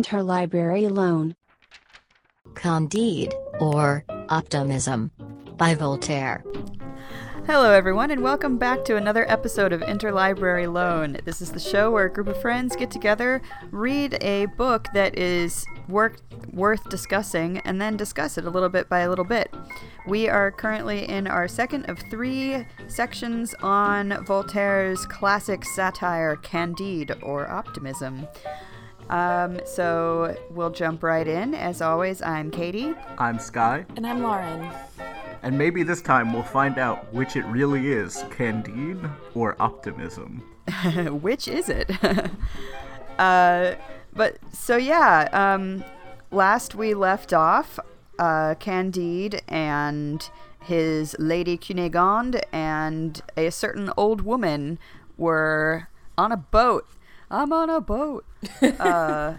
Interlibrary Loan. Candide, or Optimism, by Voltaire. Hello, everyone, and welcome back to another episode of Interlibrary Loan. This is the show where a group of friends get together, read a book that is worth, worth discussing, and then discuss it a little bit by a little bit. We are currently in our second of three sections on Voltaire's classic satire, Candide, or Optimism. Um, so we'll jump right in. As always, I'm Katie. I'm Sky, And I'm Lauren. and maybe this time we'll find out which it really is Candide or Optimism. Which is it? uh, but so yeah, um, last we left off, uh, Candide and his lady Cunegonde and a certain old woman were on a boat. I'm on a boat. Uh,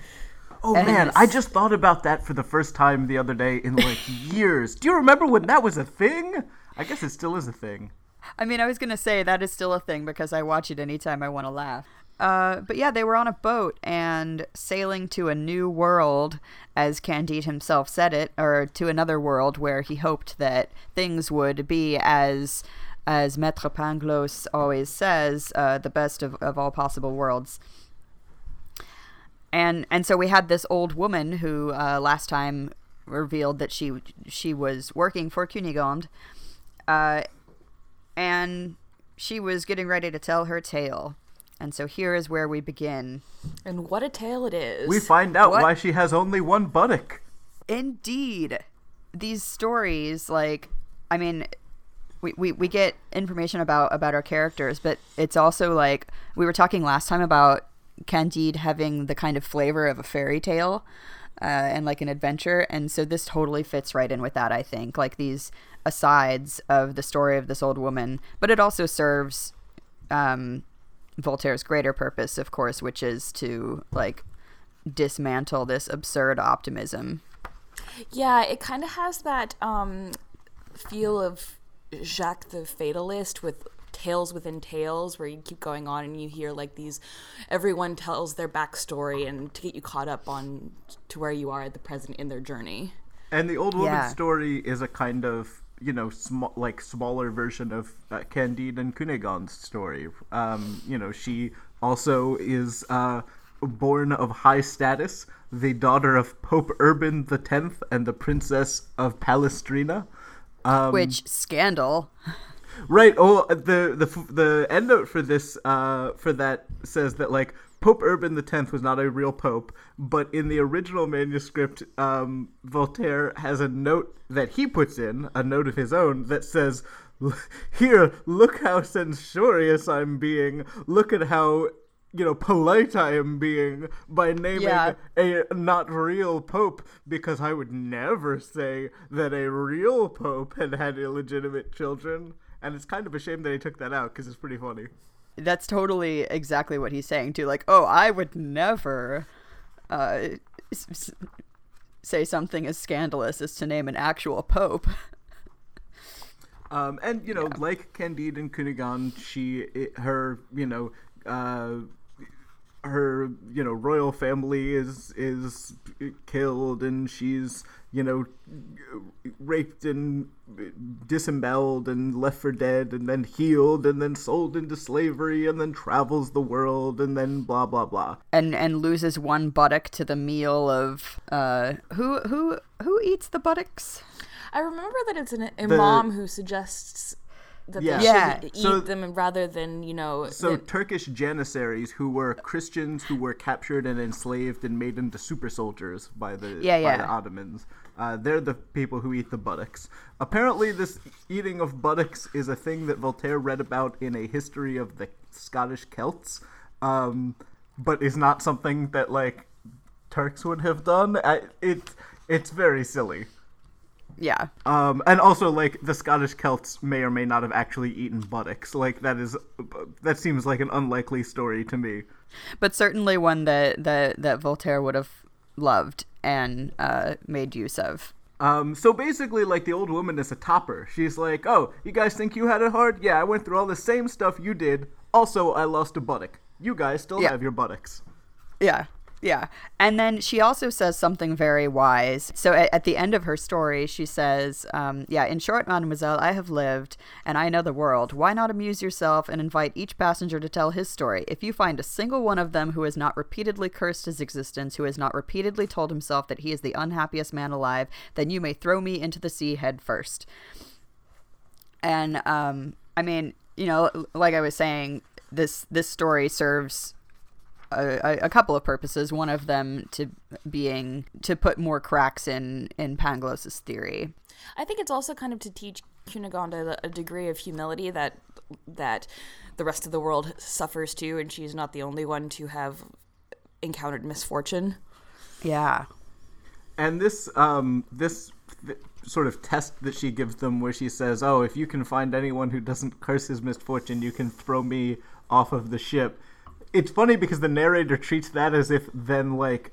Oh man, I just thought about that for the first time the other day in like years. Do you remember when that was a thing? I guess it still is a thing. I mean, I was gonna say that is still a thing because I watch it anytime I want to laugh. Uh, but yeah, they were on a boat and sailing to a new world, as Candide himself said it, or to another world where he hoped that things would be as, as Maître Pangloss always says, uh, the best of, of all possible worlds. And and so we had this old woman who uh, last time revealed that she she was working for Cunegonde, uh, and she was getting ready to tell her tale. And so here is where we begin. And what a tale it is. We find out What? why she has only one buttock. Indeed. These stories, like, I mean, we, we, we get information about, about our characters, but it's also like we were talking last time about Candide having the kind of flavor of a fairy tale uh, and like an adventure. And so this totally fits right in with that, I think. Like these asides of the story of this old woman, but it also serves um, Voltaire's greater purpose, of course, which is to like dismantle this absurd optimism. Yeah, it kind of has that um, feel of Jacques the Fatalist with tales within tales where you keep going on and you hear like these everyone tells their backstory and to get you caught up on to where you are at the present in their journey. And the old woman's Yeah. story is a kind of, you know, sm- like smaller version of uh, Candide and Cunegonde's story. Um, you know, she also is uh, born of high status, the daughter of Pope Urban X and the Princess of Palestrina. Um, Which scandal? Right. Oh, the the the end note for this uh for that says that like Pope Urban X was not a real pope, but in the original manuscript, um, Voltaire has a note that he puts in, a note of his own that says, "Here, look how censorious I'm being. Look at how." You know, polite I am being by naming Yeah. a not real pope because I would never say that a real pope had had illegitimate children. And it's kind of a shame that he took that out because it's pretty funny. That's totally exactly what he's saying too. Like, oh, I would never uh, s- s- say something as scandalous as to name an actual pope. Um, and you know, like Candide and Cunegonde, she, it, her, you know, uh, her, you know, royal family is is killed, and she's, you know, raped and disemboweled and left for dead, and then healed, and then sold into slavery, and then travels the world, and then blah blah blah. and and loses one buttock to the meal of uh who who who eats the buttocks? I remember that it's an imam who suggests that Yeah. they Yeah. should eat So- them rather than, you know, So than- Turkish janissaries who were Christians who were captured and enslaved and made into super soldiers by the Yeah, by yeah. the Ottomans. Uh, they're the people who eat the buttocks. Apparently, this eating of buttocks is a thing that Voltaire read about in a history of the Scottish Celts, um, but is not something that like Turks would have done. I, it it's very silly. Yeah. Um, and also, like the Scottish Celts may or may not have actually eaten buttocks. Like that is, that seems like an unlikely story to me. But certainly one that that, that Voltaire would have loved and uh, made use of. Um, so basically, like the old woman is a topper. She's like, "Oh, you guys think you had it hard? Yeah, I went through all the same stuff you did. Also, I lost a buttock. You guys still Yeah. have your buttocks." Yeah. Yeah. And then she also says something very wise. So at, at the end of her story, she says, um, Yeah, in short, mademoiselle, I have lived and I know the world. Why not amuse yourself and invite each passenger to tell his story? If you find a single one of them who has not repeatedly cursed his existence, who has not repeatedly told himself that he is the unhappiest man alive, then you may throw me into the sea head first. And, um, I mean, you know, like I was saying, this this story serves a, a, couple of purposes. One of them to being to put more cracks in in Pangloss's theory. I think it's also kind of to teach Cunegonde a degree of humility that that the rest of the world suffers too, and she's not the only one to have encountered misfortune. Yeah, and this um this th- sort of test that she gives them, where she says, "Oh, if you can find anyone who doesn't curse his misfortune, you can throw me off of the ship." It's funny because the narrator treats that as if then like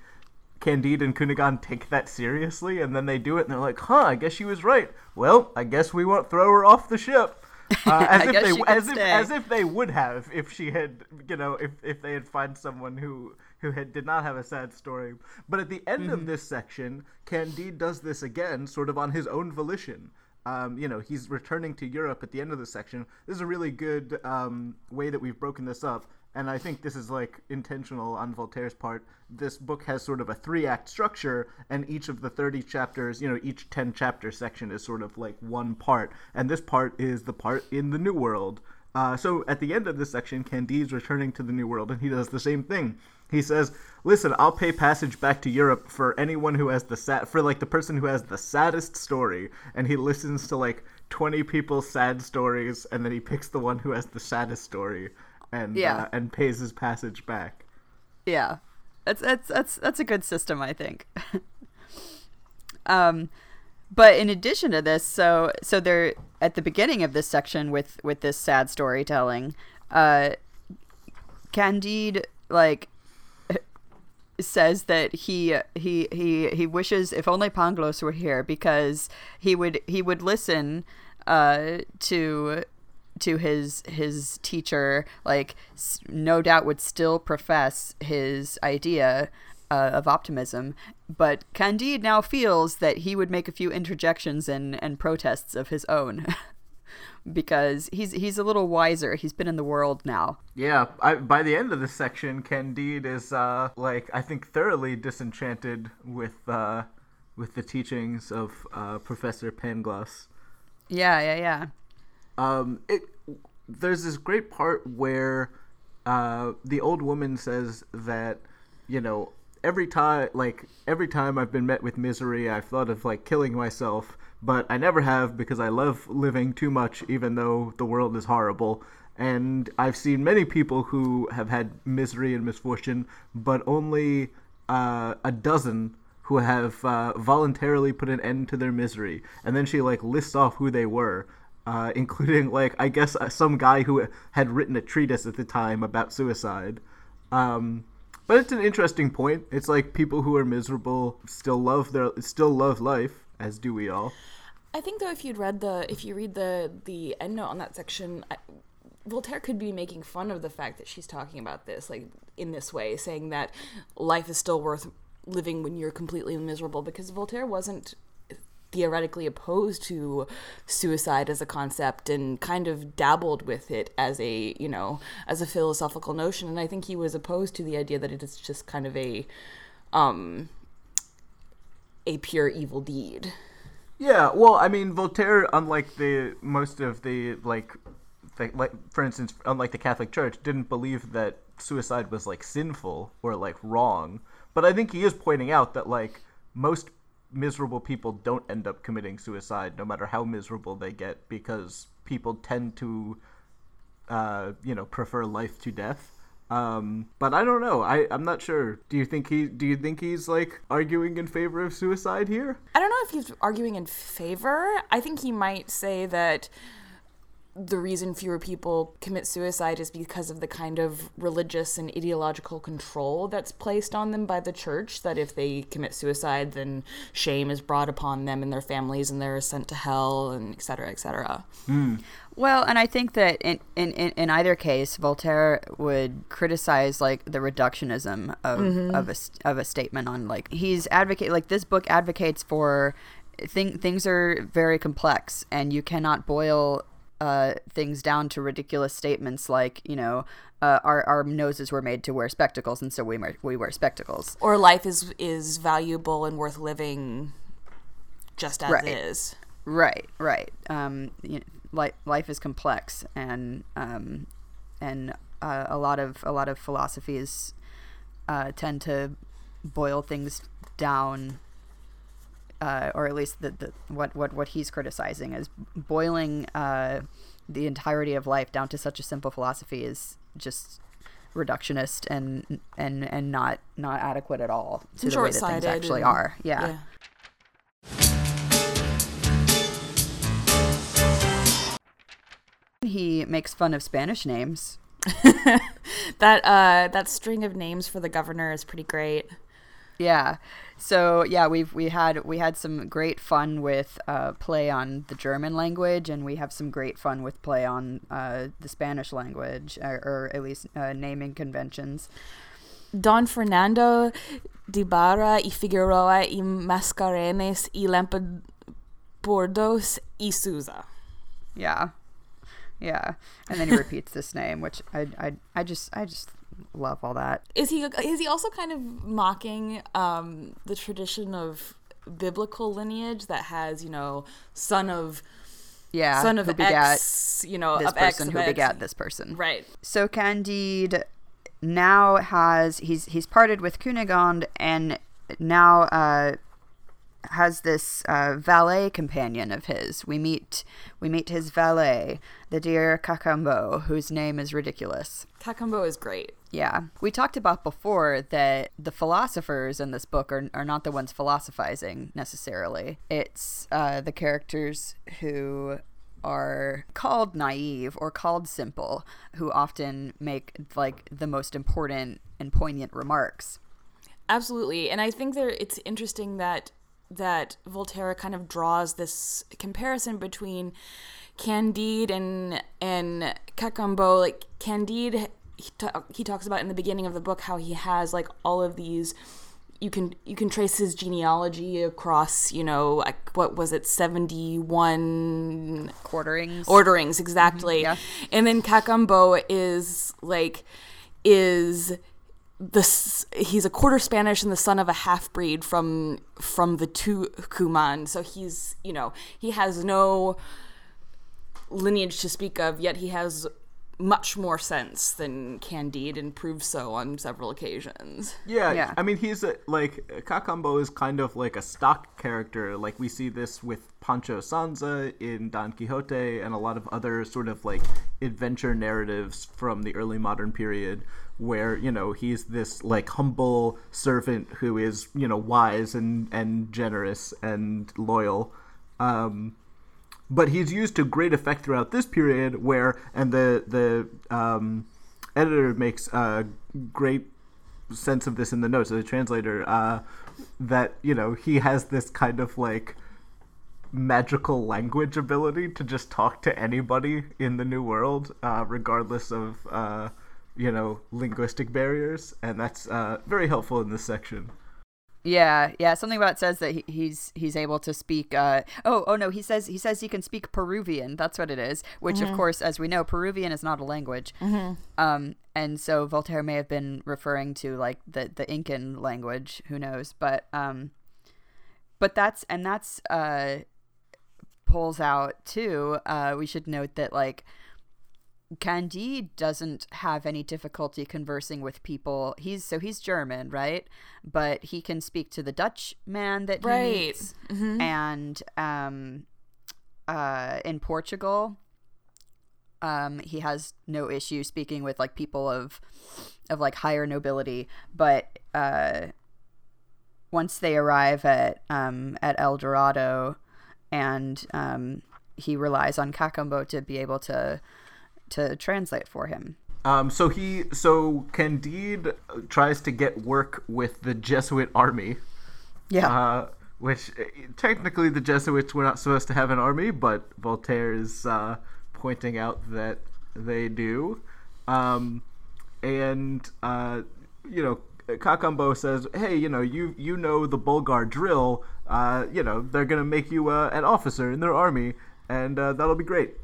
Candide and Cunegonde take that seriously, and then they do it, and they're like, "Huh, I guess she was right. Well, I guess we won't throw her off the ship." Uh, as if they as if as if they would have if she had you know if if they had found someone who who had did not have a sad story. But at the end mm-hmm. of this section, Candide does this again, sort of on his own volition. Um, you know, he's returning to Europe at the end of the section. This is a really good um, way that we've broken this up and I think this is like intentional on Voltaire's part. This book has sort of a three act structure, and each of the 30 chapters, you know, each 10 chapter section is sort of like one part, and this part is the part in the New World. Uh, so at the end of this section, Candide's returning to the New World, and he does the same thing. He says, "Listen, I'll pay passage back to Europe for anyone who has the sad for like the person who has the saddest story." And he listens to like 20 people's sad stories, and then he picks the one who has the saddest story and yeah. Uh, and pays his passage back. Yeah, that's that's that's that's a good system, I think. um, but in addition to this, so so they're at the beginning of this section with with this sad storytelling. Uh, Candide like says that he he he he wishes if only Pangloss were here because he would he would listen uh, to to his his teacher like no doubt would still profess his idea uh, of optimism. But candide now feels that he would make a few interjections and and protests of his own. Because he's he's a little wiser. He's been in the world now. Yeah I, by the end of this section candide is uh like i think thoroughly disenchanted with uh with the teachings of uh, professor pangloss. Yeah yeah yeah um, it there's this great part where uh, the old woman says that you know every time like every time I've been met with misery, I've thought of like killing myself, but I never have because I love living too much, even though the world is horrible. And I've seen many people who have had misery and misfortune, but only uh, a dozen who have uh, voluntarily put an end to their misery. And then she like lists off who they were uh, including like I guess uh, some guy who had written a treatise at the time about suicide. Um, but it's an interesting point. It's like people who are miserable still love their still love life, as do we all. I think though, if you'd read the if you read the the end note on that section, I, Voltaire could be making fun of the fact that she's talking about this like in this way, saying that life is still worth living when you're completely miserable because Voltaire wasn't theoretically opposed to suicide as a concept and kind of dabbled with it as a you know as a philosophical notion. And i think he was opposed to the idea that it is just kind of a um a pure evil deed. Yeah well i mean voltaire unlike the most of the like the, like for instance unlike the catholic church didn't believe that suicide was like sinful or like wrong. But i think he is pointing out that like most miserable people don't end up committing suicide, no matter how miserable they get, because people tend to, uh, you know, prefer life to death. Um, but I don't know. I I'm not sure. Do you think he? Do you think he's like arguing in favor of suicide here? I don't know if he's arguing in favor. I think he might say that the reason fewer people commit suicide is because of the kind of religious and ideological control that's placed on them by the church. That if they commit suicide, then shame is brought upon them and their families, and they're sent to hell, and et cetera, et cetera. Hmm. Well, and I think that in, in, in, in either case, Voltaire would criticize like the reductionism of, mm-hmm. of a s- of a statement on like he's advocate like this book advocates for thing things are very complex and you cannot boil uh, things down to ridiculous statements like you know uh, our our noses were made to wear spectacles and so we wear, we wear spectacles. Or life is is valuable and worth living, just as Right. is. Right, right. Um, you know, life life is complex, and um, and uh, a lot of a lot of philosophies uh, tend to boil things down, uh, or at least the, the what what what he's criticizing is boiling uh, the entirety of life down to such a simple philosophy is just reductionist and and and not not adequate at all to the way that things actually and- are. yeah. He makes fun of Spanish names. That uh that string of names for the governor is pretty great. Yeah. So yeah, we've we had we had some great fun with uh, play on the German language, and we have some great fun with play on uh, the Spanish language, or, or at least uh, naming conventions. Don Fernando de Barra y Figueroa y Mascarenes y Lampebordos y Souza. Yeah, yeah. And then he repeats this name, which I, I I just I just love all that. Is he is he also kind of mocking um, the tradition of biblical lineage that has you know son of Yeah, son of X you know this of X person of who X. begat this person. right So Candide now has he's he's parted with Cunegonde and now uh, has this uh, valet companion of his. We meet we meet his valet, the dear Cacambo, whose name is ridiculous. Cacambo is great Yeah, we talked about before that the philosophers in this book are, are not the ones philosophizing necessarily. It's uh, the characters who are called naive or called simple, who often make like the most important and poignant remarks. Absolutely, and I think there it's interesting that that Voltaire kind of draws this comparison between Candide and and Cacambo. Like Candide, he, ta- he talks about in the beginning of the book how he has like all of these. You can you can trace his genealogy across you know like what was it seventy one Quarterings. orderings exactly mm-hmm, yeah. and then cacambo is like is this he's a quarter spanish and the son of a half breed from from the tucuman so he's you know he has no lineage to speak of yet he has much more sense than candide and proves so on several occasions Yeah, Yeah. I mean, he's a, like Cacambo is kind of like a stock character. Like we see this with Pancho Sanza in Don Quixote and a lot of other sort of like adventure narratives from the early modern period, where you know he's this like humble servant who is you know wise and and generous and loyal. Um, but he's used to great effect throughout this period where and the the um, editor makes a great sense of this in the notes the translator uh, that you know he has this kind of like magical language ability to just talk to anybody in the new world uh, regardless of uh, you know linguistic barriers and that's uh, very helpful in this section Yeah, yeah. Something about it says that he, he's he's able to speak. Uh, oh, oh no. He says he says he can speak Peruvian. That's what it is. Which, of course, as we know, Peruvian is not a language. Um, and so Voltaire may have been referring to like the the Incan language. Who knows? But um, but that's and that's uh, pulls out too. Uh, we should note that like Candide doesn't have any difficulty conversing with people. He's so he's German, right? But he can speak to the Dutch man that he Right. meets, and um, uh, in Portugal, um, he has no issue speaking with like people of of like higher nobility. But uh, once they arrive at um, at El Dorado, and um, he relies on Cacambo to be able to to translate for him. Um, so he, so Candide tries to get work with the Jesuit army. Yeah. Uh, which uh, technically the Jesuits were not supposed to have an army, but Voltaire is uh, pointing out that they do. Um, and uh, you know, Cacambo says, "Hey, you know, you you know the Bulgar drill. Uh, you know, they're gonna make you uh, an officer in their army, and uh, that'll be great."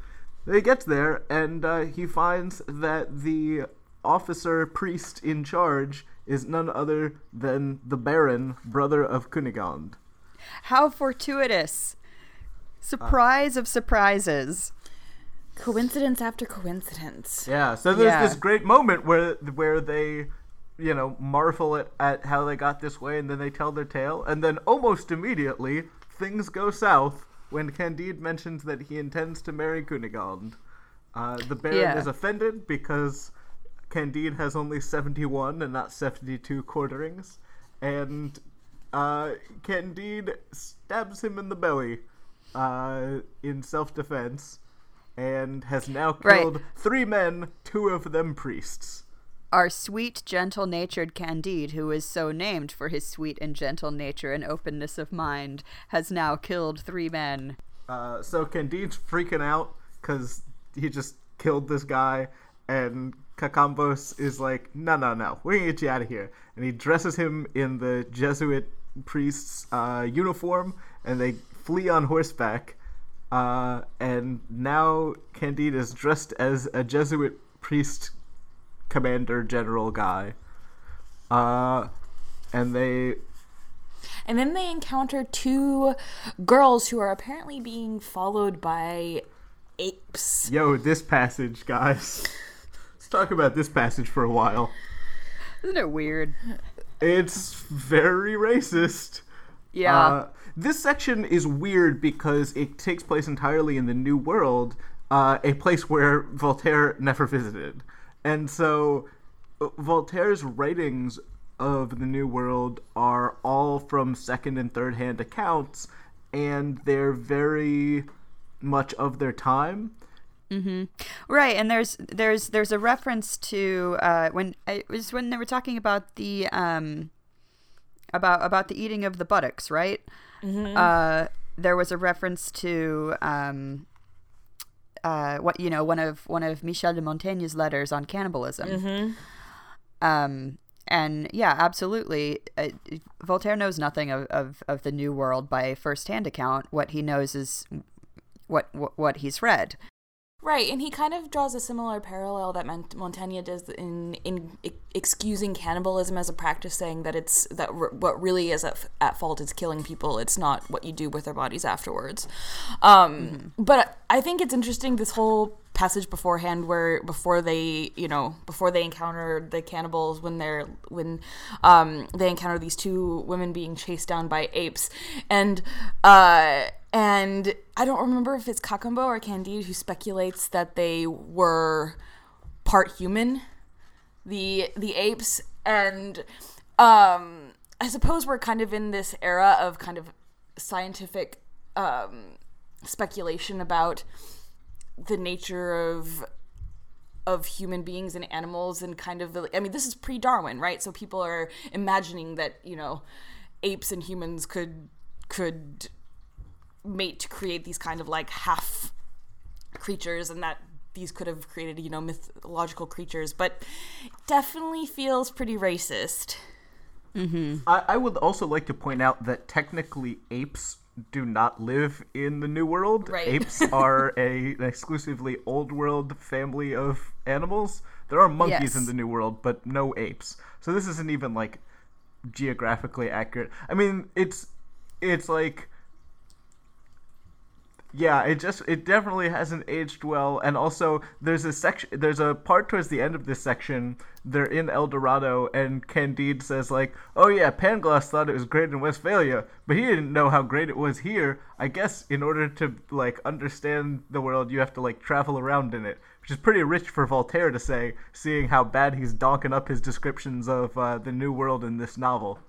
He gets there, and uh, he finds that the officer priest in charge is none other than the Baron, brother of Cunegonde. How fortuitous! Surprise of surprises. Coincidence after coincidence. Yeah, so there's Yeah. this great moment where where they, you know, marvel at, at how they got this way, and then they tell their tale, and then almost immediately things go south when Candide mentions that he intends to marry Cunegonde. Uh, the Baron Yeah. is offended because Candide has only 71 and not 72 quarterings, and uh, Candide stabs him in the belly uh, in self-defense, and has now Right. killed three men, two of them priests. Our sweet, gentle natured Candide, who is so named for his sweet and gentle nature and openness of mind, has now killed three men. Uh, so Candide's freaking out because he just killed this guy, and Cacambos is like, no, no, no, we're gonna get you out of here. And he dresses him in the Jesuit priest's uh, uniform, and they flee on horseback. Uh, and now Candide is dressed as a Jesuit priest commander general guy. Uh, and they And then they encounter two girls who are apparently being followed by apes. Yo, this passage, guys. Let's talk about this passage for a while. Isn't it weird? It's very racist. Yeah. Uh, this section is weird because it takes place entirely in the New World, uh, a place where Voltaire never visited. And so uh, Voltaire's writings of the New World are all from second and third hand accounts, and they're very much of their time. Mm-hmm. Right, and there's there's there's a reference to uh, when it was when they were talking about the um about about the eating of the buttocks, right? Uh, there was a reference to um uh what you know one of one of Michel de Montaigne's letters on cannibalism. Um, and yeah, absolutely. Uh, Voltaire knows nothing of, of, of the New World by firsthand account. What he knows is what what, what he's read. Right, and he kind of draws a similar parallel that Montaigne does in in excusing cannibalism as a practice, saying that it's that r- what really is at, at fault is killing people. It's not what you do with their bodies afterwards. Um, But I think it's interesting this whole passage beforehand, where before they, you know, before they encounter the cannibals, when they're when um, they encounter these two women being chased down by apes, and. Uh, and I don't remember if it's Cacambo or Candide who speculates that they were part human, the the apes, and um, I suppose we're kind of in this era of kind of scientific um, speculation about the nature of of human beings and animals and kind of the I mean this is pre-Darwin, right? So people are imagining that, you know, apes and humans could could mate to create these kind of like half creatures and that these could have created, you know, mythological creatures, but definitely feels pretty racist. Mm-hmm. I, I would also like to point out that technically apes do not live in the New World. Right. Apes are a an exclusively Old World family of animals. There are monkeys Yes. in the New World, but no apes. So this isn't even like geographically accurate. I mean, it's it's like yeah, it just it definitely hasn't aged well. And also, there's a section, there's a part towards the end of this section. They're in El Dorado, and Candide says like, "Oh yeah, Pangloss thought it was great in Westphalia, but he didn't know how great it was here. I guess in order to like understand the world, you have to like travel around in it." Which is pretty rich for Voltaire to say, seeing how bad he's donking up his descriptions of uh, the New World in this novel.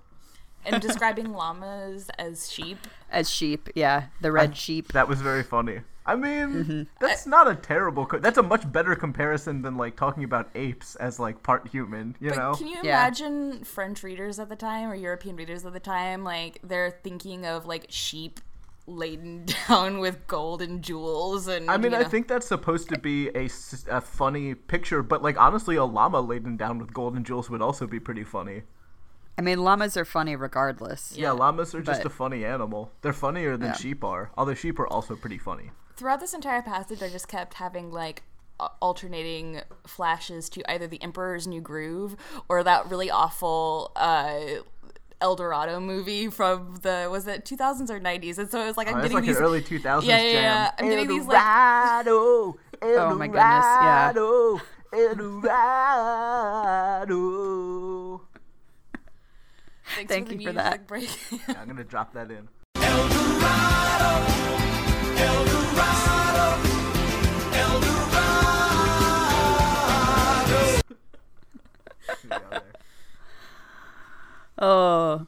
And describing llamas as sheep. As sheep, yeah, the red sheep. That was very funny. I mean, Mm-hmm. that's not a terrible. Co- that's a much better comparison than like talking about apes as like part human. You But know? can you Yeah. imagine French readers at the time or European readers at the time? Like they're thinking of like sheep laden down with gold and jewels and I mean, you I think that's supposed to be a, a funny picture, but like honestly, a llama laden down with gold and jewels would also be pretty funny. I mean, llamas are funny regardless. Yeah, llamas are just But- a funny animal. They're funnier than Yeah. sheep are, although sheep are also pretty funny. throughout this entire passage, I just kept having like alternating flashes to either the Emperor's New Groove or that really awful uh, El Dorado movie from the was it 2000s or 90s, and so it was like I'm Oh, getting like these an early 2000s Yeah, yeah, jam. yeah. I'm getting these, like- Eldorado, Oh my goodness, yeah. Eldorado, Eldorado. Thanks Thank for the you for that. break. Yeah, I'm gonna drop that in. Yeah, there. Oh,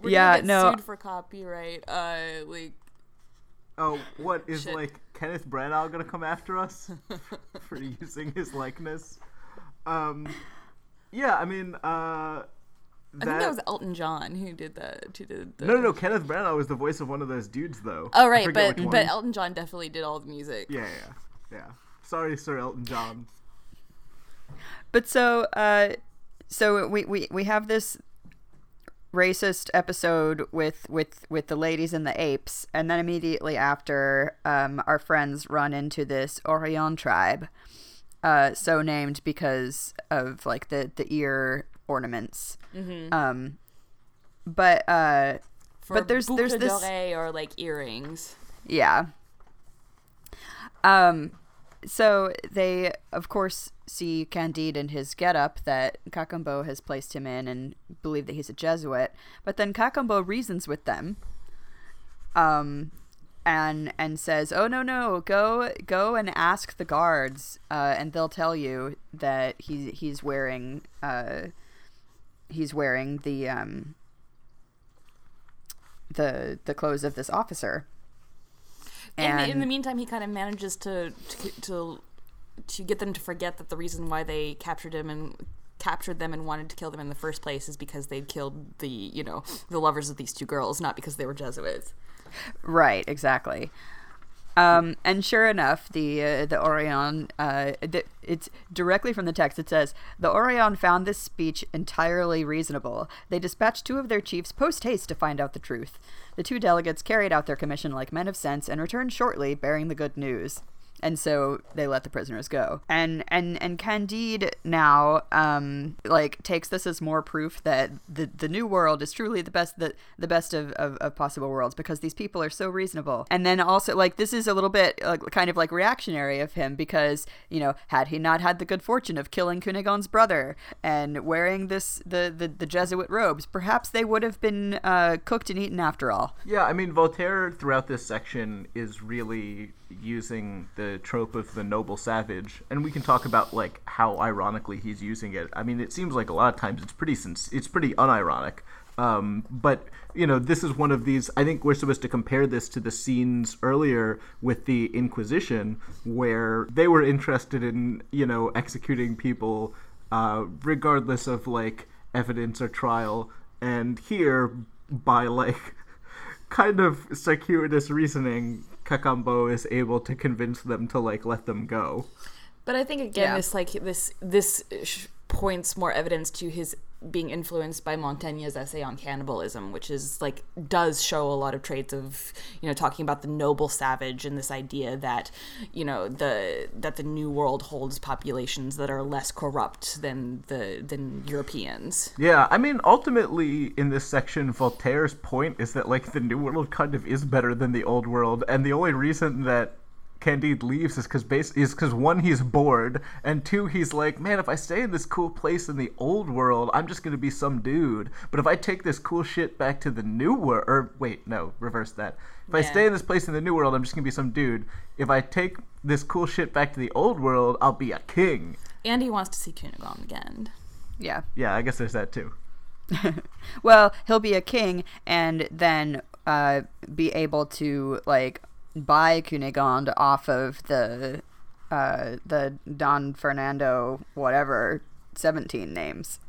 We're Yeah, get no. sued for copyright. Uh, like Oh, what is Shit. like Kenneth Branagh gonna come after us for using his likeness? Um, yeah, I mean, uh, I think that was Elton John who did that. Who did the... no, no, no. Kenneth Branagh was the voice of one of those dudes, though. Oh right, but but. Elton John definitely did all the music. yeah, yeah, yeah. Sorry, Sir Elton John. but so uh, so we we we have this racist episode with with with the ladies and the apes, and then immediately after, um, our friends run into this Oreillon tribe, uh, so named because of like the the ear ornaments. Um, but uh, For but there's there's this or like earrings. Yeah. Um so they of course see Candide in his getup that Cacambo has placed him in and believe that he's a Jesuit, but then Cacambo reasons with them. Um and and says, "Oh no no, go go and ask the guards, uh, and they'll tell you that he he's wearing uh, he's wearing the um, the the clothes of this officer." And, in the meantime, he kind of manages to, to to to get them to forget that the reason why they captured him and captured them and wanted to kill them in the first place is because they'd killed the you know the lovers of these two girls, not because they were Jesuits. Right, exactly. Um, and sure enough, the uh, the Oreillons, uh, the, it's directly from the text. It says the Oreillons found this speech entirely reasonable. They dispatched two of their chiefs post haste to find out the truth. The two delegates carried out their commission like men of sense and returned shortly, bearing the good news. And so they let the prisoners go. And and and Candide now um like takes this as more proof that the the new world is truly the best the, the best of, of, of possible worlds because these people are so reasonable. And then also like this is a little bit uh, kind of like reactionary of him because, you know, had he not had the good fortune of killing Cunegonde's brother and wearing this the, the, the Jesuit robes, perhaps they would have been uh, cooked and eaten after all. Yeah, I mean, Voltaire throughout this section is really using the trope of the noble savage, and we can talk about like how ironically he's using it. I mean, it seems like a lot of times it's pretty sinc- it's pretty unironic. Um, but you know, this is one of these. I think we're supposed to compare this to the scenes earlier with the Inquisition, where they were interested in you know executing people uh, regardless of like evidence or trial, and here by like kind of circuitous reasoning, Cacambo is able to convince them to like let them go. But I think again, Yeah. this like this this sh- points more evidence to his being influenced by Montaigne's essay on cannibalism, which is like does show a lot of traits of you know talking about the noble savage and this idea that you know the that the new world holds populations that are less corrupt than the than Europeans. Yeah, I mean, ultimately in this section, Voltaire's point is that like the new world kind of is better than the old world, and the only reason that Candide leaves is because base is because one he's bored, and two he's like, man, if I stay in this cool place in the old world, I'm just gonna be some dude. But if I take this cool shit back to the new world, or wait, no, reverse that. If I stay in this place in the new world, I'm just gonna be some dude. If I take this cool shit back to the old world, I'll be a king. And he wants to see Cunegonde again. Yeah. Yeah, I guess there's that too. Well, he'll be a king and then uh, be able to like buy Cunegonde off of the uh, the Don Fernando whatever seventeen names.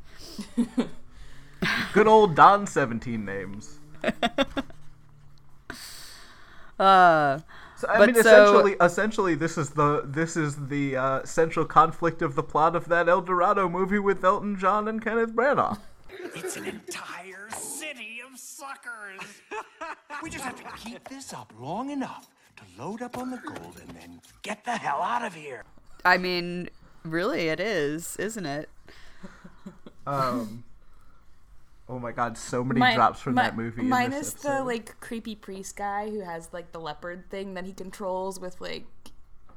Good old Don seventeen names. Uh, So, I But mean, so- essentially, essentially, this is the this is the uh, central conflict of the plot of that El Dorado movie with Elton John and Kenneth Branagh. It's an entire city of suckers. we just have to keep this up long enough to load up on the gold and then get the hell out of here. I mean, really, it is, isn't it? Um, oh my God, so many Mi- drops from mi- that movie. in Minus the like creepy priest guy who has like the leopard thing that he controls with like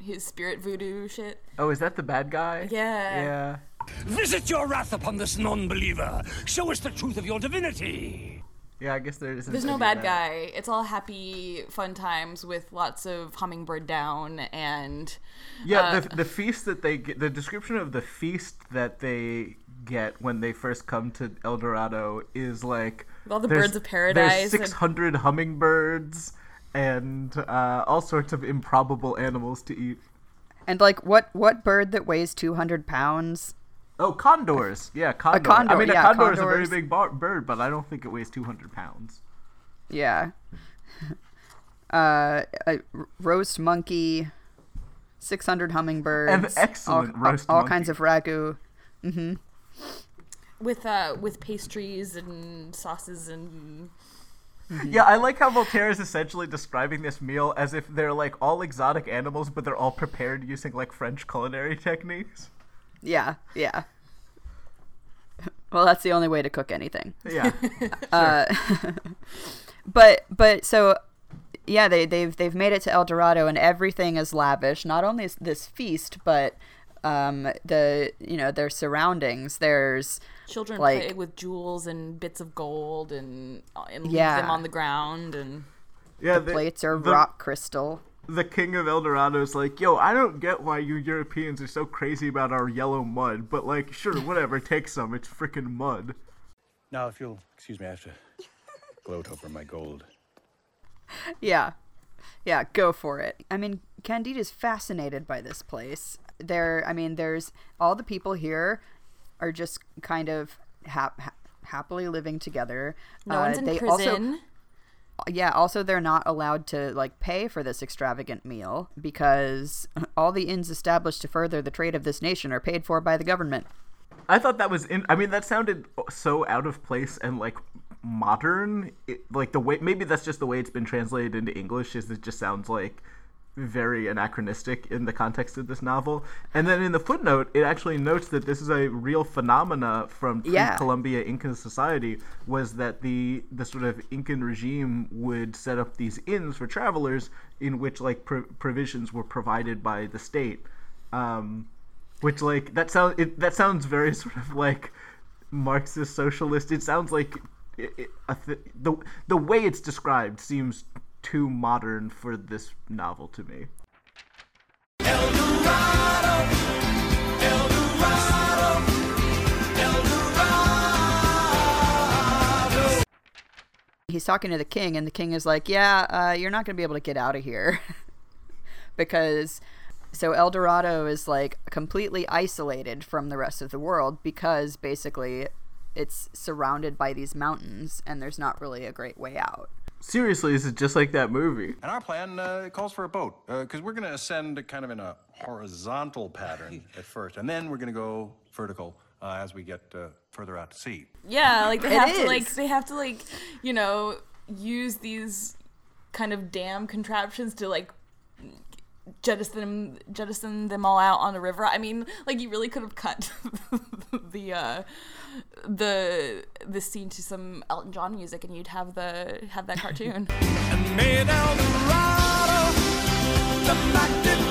his spirit voodoo shit. Oh, is that the bad guy? Yeah. Yeah. Visit your wrath upon this non believer. Show us the truth of your divinity. Yeah, I guess there isn't. There's no any bad that. guy. It's all happy, fun times with lots of hummingbird down and Yeah, Uh, the, the feast that they get, the description of the feast that they get when they first come to El Dorado is like all the birds of paradise There's and- 600 hummingbirds and uh, all sorts of improbable animals to eat. And like, what what bird that weighs two hundred pounds? Oh, condors. Yeah, condor. I condor, mean, a yeah, condor is a very big bar- bird, but I don't think it weighs 200 pounds. Yeah. Uh, a r- roast monkey, six hundred hummingbirds, An excellent all, roast all monkey. kinds of ragu. Mm-hmm. with uh with pastries and sauces and Yeah, I like how Voltaire is essentially describing this meal as if they're like all exotic animals, but they're all prepared using like French culinary techniques. Yeah, yeah. Well, that's the only way to cook anything. Yeah. uh, But but so yeah, they they've they've made it to El Dorado and everything is lavish. Not only is this feast, but um the you know their surroundings. There's children Like- play with jewels and bits of gold and and leave Yeah. them on the ground and Yeah, the plates are the, rock crystal. The king of El Dorado is like, yo, I don't get why you Europeans are so crazy about our yellow mud, but like, sure, whatever, take some. It's freaking mud. Now, if you'll excuse me, I have to gloat over my gold. Yeah. Yeah, go for it. I mean, Candide is fascinated by this place. There, I mean, there's all the people here are just kind of hap- ha- happily living together. no Uh, one's in they prison. Also, yeah, also they're not allowed to like pay for this extravagant meal because all the inns established to further the trade of this nation are paid for by the government. I thought that was in. I mean, that sounded so out of place and like modern. It, like the way maybe that's just the way it's been translated into English. Is it just sounds like very anachronistic in the context of this novel. And then in the footnote, it actually notes that this is a real phenomena from Yeah. pre-Columbia Inca society. Was that the the sort of Incan regime would set up these inns for travelers in which like pro- provisions were provided by the state. Um, which like that sounds it, that sounds very sort of like Marxist socialist. It sounds like it, it, a th- the the way it's described seems too modern for this novel to me. he's talking to the king, and the king is like, "Yeah, uh, you're not going to be able to get out of here because." So El Dorado is like completely isolated from the rest of the world because basically it's surrounded by these mountains and there's not really a great way out. Seriously, this is just like that movie. And our plan uh, calls for a boat because we're going to ascend kind of in a horizontal pattern at first, and then we're going to go vertical uh, as we get uh, further out to sea. Yeah, like they It have to like is. they have to like you know use these kind of dam contraptions to like jettison them jettison them all out on the river. I mean, like you really could have cut the uh the the scene to some Elton John music and you'd have the have that cartoon.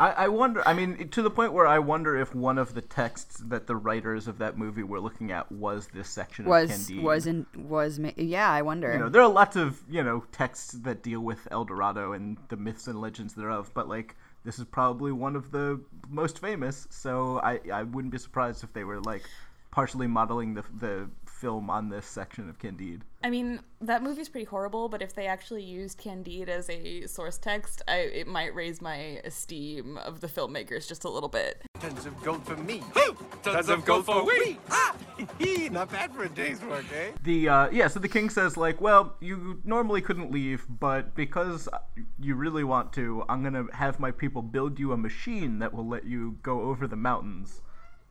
I, I wonder. I mean, to the point where I wonder if one of the texts that the writers of that movie were looking at was this section of Was Candide. was in was ma- yeah, I wonder. you know, there are lots of you know texts that deal with El Dorado and the myths and legends thereof, but like this is probably one of the most famous. So I I wouldn't be surprised if they were like, partially modeling the the film on this section of Candide. I mean, that movie's pretty horrible, but if they actually used Candide as a source text, I, it might raise my esteem of the filmmakers just a little bit. Tons of gold for me. Tons of gold for we. Ah, not bad for a day's work, eh? The uh, yeah, so the king says like, well, you normally couldn't leave, but because you really want to, I'm gonna have my people build you a machine that will let you go over the mountains.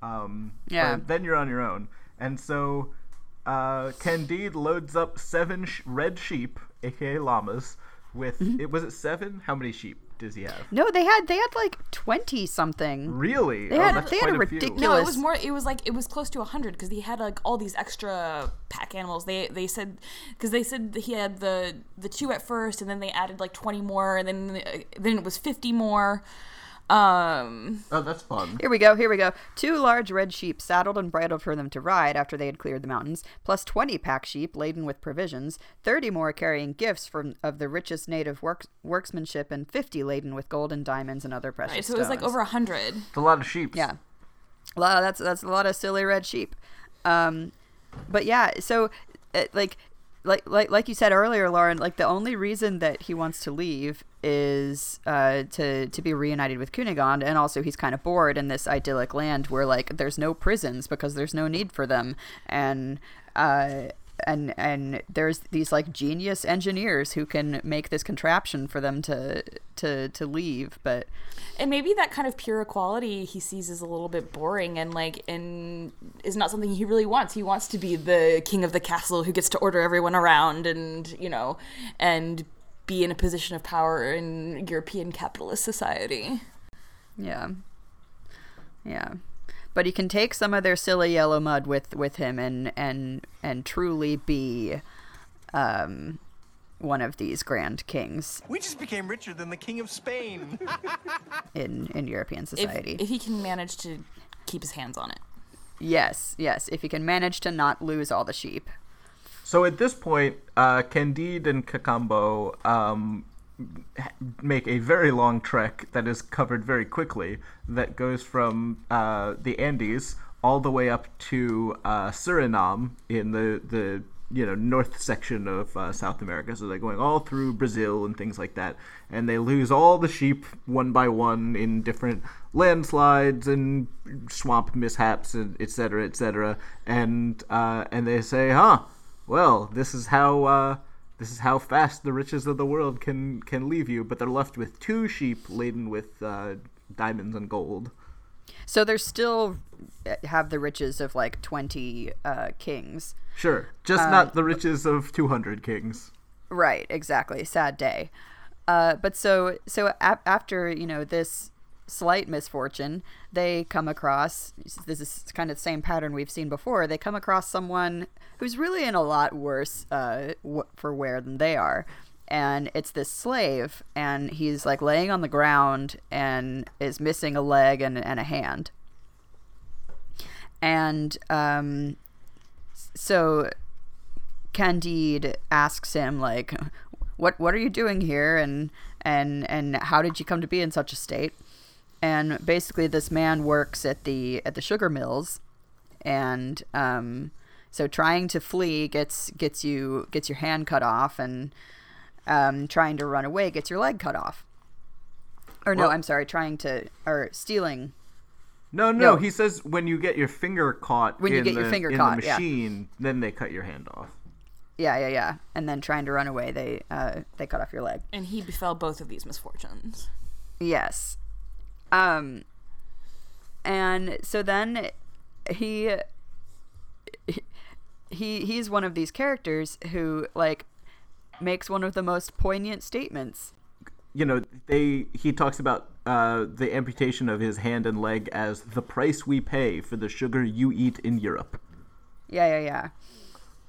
Um, Yeah. or Then you're on your own, and so uh, Candide loads up seven sh- red sheep, aka llamas, with it was it seven? How many sheep does he have? No, they had they had like twenty something. Really? They Oh, had- that's they had a quite few. ridiculous- No, it was more. It was like it was close to hundred because he had like all these extra pack animals. They they said because they said that he had the the two at first, and then they added like twenty more, and then uh, then it was fifty more. Um, Oh, that's fun. Here we go, here we go. Two large red sheep saddled and bridled for them to ride after they had cleared the mountains, plus 20 pack sheep laden with provisions, 30 more carrying gifts from of the richest native work, worksmanship, and 50 laden with gold and diamonds and other precious right, so it was like over a hundred. It's a lot of sheep. Yeah, a lot. Of, that's that's a lot of silly red sheep. Um, but yeah, so uh, like like like like you said earlier, Lauren. Like the only reason that he wants to leave is uh, to to be reunited with Cunegonde, and also he's kind of bored in this idyllic land where like there's no prisons because there's no need for them, and uh, and and there's these like genius engineers who can make this contraption for them to to to leave, but. and maybe that kind of pure equality he sees is a little bit boring and like and is not something he really wants he wants to be the king of the castle who gets to order everyone around and you know and be in a position of power in european capitalist society Yeah. Yeah. But he can take some of their silly yellow mud with with him and and and truly be um one of these grand kings We just became richer than the king of Spain. in in European society. if he can manage to keep his hands on it yes, yes, if he can manage to not lose all the sheep. So at this point, uh, Candide and Cacambo um, ha- make a very long trek that is covered very quickly. That goes from uh, the Andes all the way up to uh, Suriname in the the you know north section of uh, South America. So they're going all through Brazil and things like that, and they lose all the sheep one by one in different landslides and swamp mishaps and etc. cetera, et cetera. And uh, and they say, huh well, this is how uh, this is how fast the riches of the world can can leave you. But they're left with two sheep laden with uh, diamonds and gold. So they're still uh, have the riches of like 20 uh, kings. Sure, just not the riches of two hundred kings. Right, exactly. Sad day. Uh, but so so a- after you know this slight misfortune, they come across this is kind of the same pattern we've seen before. They come across someone who's really in a lot worse uh, for wear than they are. And it's this slave, and he's like laying on the ground and is missing a leg and, and a hand. And um, so Candide asks him like what what are you doing here and and and how did you come to be in such a state and basically this man works at the at the sugar mills and um so trying to flee gets gets you gets your hand cut off and um trying to run away gets your leg cut off or no Well- i'm sorry trying to or stealing No, no, No. he says when you get your finger caught When you in get your the, finger in caught, the yeah. machine, then they cut your hand off. yeah yeah yeah and then trying to run away they uh they cut off your leg and he befell both of these misfortunes Yes. Um and so then he he he's one of these characters who like makes one of the most poignant statements. You know, they he talks about uh, the amputation of his hand and leg as the price we pay for the sugar you eat in Europe. Yeah, yeah, yeah.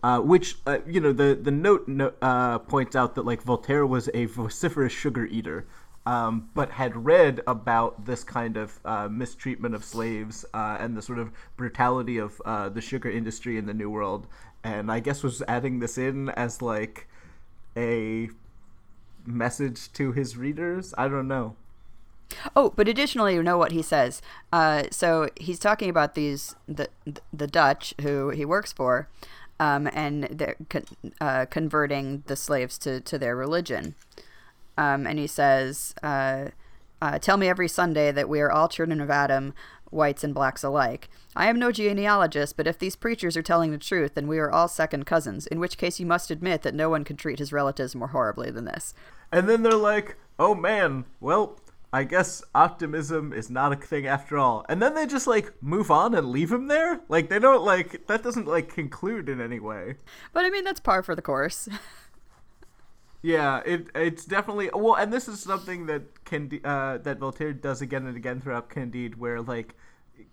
uh, which uh, you know the the note no, uh, points out that like Voltaire was a vociferous sugar eater, um, but had read about this kind of uh, mistreatment of slaves uh, and the sort of brutality of uh, the sugar industry in the New World, and I guess was adding this in as like a message to his readers. I don't know. Oh, but additionally, you know what he says. Uh, so he's talking about these the the Dutch who he works for, um, and they're con- uh, converting the slaves to to their religion. Um, and he says, uh, uh, "Tell me every Sunday that we are all children of Adam, whites and blacks alike. I am no genealogist, but if these preachers are telling the truth, then we are all second cousins. In which case, you must admit that no one can treat his relatives more horribly than this." And then they're like, "Oh man, well." I guess optimism is not a thing after all. And then they just like move on and leave him there? Like they don't like that doesn't like conclude in any way. But I mean, that's par for the course. Yeah, it it's definitely well, and this is something that Candide, uh, that Voltaire does again and again throughout Candide, where like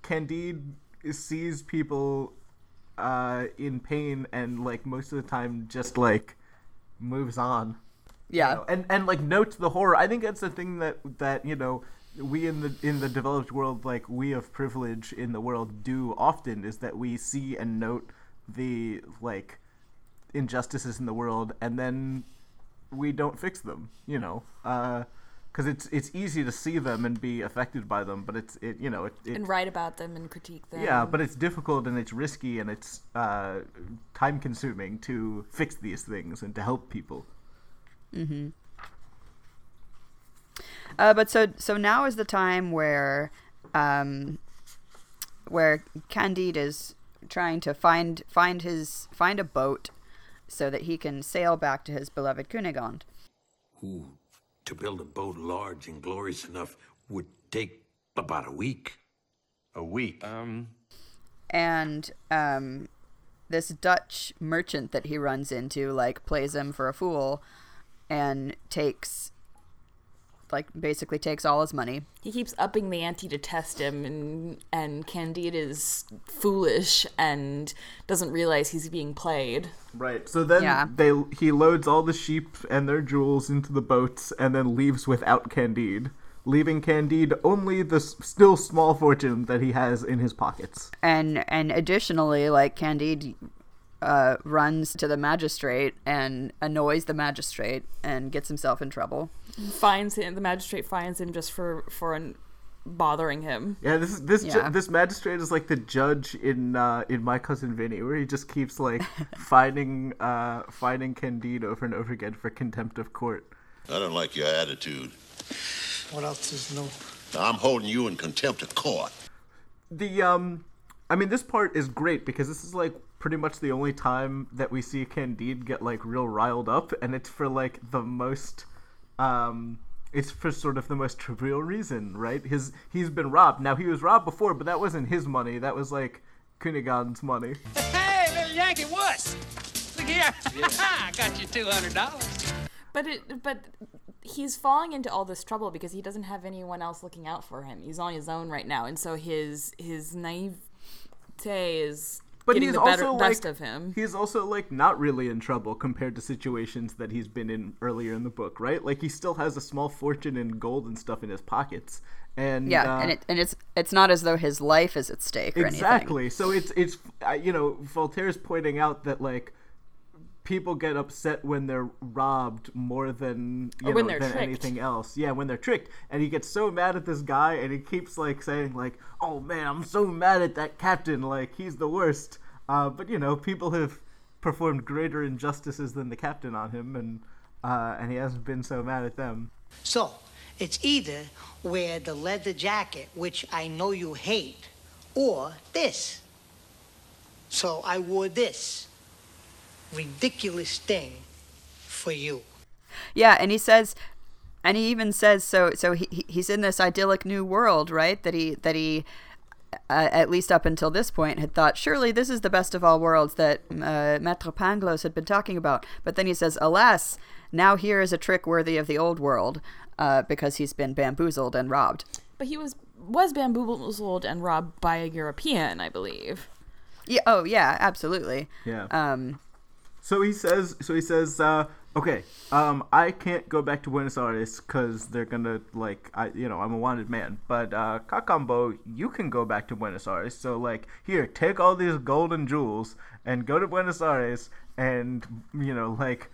Candide sees people uh, in pain and like most of the time just like moves on. yeah. You know, and and like notes the horror. I think that's the thing that that you know we in the in the developed world, like we of privilege in the world, do often is that we see and note the like injustices in the world, and then we don't fix them. You know, because it's it's easy to see them and be affected by them, but it's it you know it, it and write about them and critique them. yeah, but it's difficult and it's risky and it's uh, time consuming to fix these things and to help people. Hmm. Uh, but so so now is the time where um, where Candide is trying to find find his find a boat so that he can sail back to his beloved Cunegonde. Ooh, to build a boat large and glorious enough would take about a week. A week. Um. and um, this Dutch merchant that he runs into like plays him for a fool and takes like basically takes all his money. He keeps upping the ante to test him, and and Candide is foolish and doesn't realize he's being played. Right. So then Yeah. they he loads all the sheep and their jewels into the boats and then leaves without Candide, leaving Candide only the still small fortune that he has in his pockets. and and additionally like candide uh, runs to the magistrate and annoys the magistrate and gets himself in trouble Finds him. The magistrate finds him just for for an, bothering him. Yeah, this is this ju- this magistrate is like the judge in uh, in My Cousin Vinny, where he just keeps like finding uh, finding Candide over and over again for contempt of court. I don't like your attitude. What else is new? I'm holding you in contempt of court. the um i mean this part is great because this is like pretty much the only time that we see candide get like real riled up and it's for like the most um it's for sort of the most trivial reason right his he's been robbed now he was robbed before but that wasn't his money that was like Cunegonde's money Hey, little Yankee wuss! Look here. I got you $200. But it but he's falling into all this trouble because he doesn't have anyone else looking out for him. He's on his own right now, and so his his naivete is but getting he's the better, also best like of him. he's also like not really in trouble compared to situations that he's been in earlier in the book right? Like he still has a small fortune in gold and stuff in his pockets. And yeah uh, and it and it's it's not as though his life is at stake or anything. Exactly. So it's it's uh, you know voltaire's pointing out that like people get upset when they're robbed more than you when know they're than tricked. anything else. Yeah when they're tricked. And he gets so mad at this guy and he keeps like saying like oh man i'm so mad at that captain. Like he's the worst. Uh, but you know people have performed greater injustices than the captain on him and uh, and he hasn't been so mad at them. So, it's either wear the leather jacket, which I know you hate, or this. So I wore this ridiculous thing for you. yeah and he says and he even says so so he, he- he's in this idyllic new world right that he that he uh, at least up until this point had thought surely this is the best of all worlds that uh, Maître Pangloss had been talking about but then he says alas now here is a trick worthy of the old world uh, because he's been bamboozled and robbed But he was was bamboozled and robbed by a European, I believe. yeah oh yeah absolutely yeah um So he says, so he says, uh, okay, um, I can't go back to Buenos Aires because they're gonna like, I, you know, I'm a wanted man. But uh, Cacambo, you can go back to Buenos Aires. So like, here, take all these golden jewels and go to Buenos Aires and you know, like,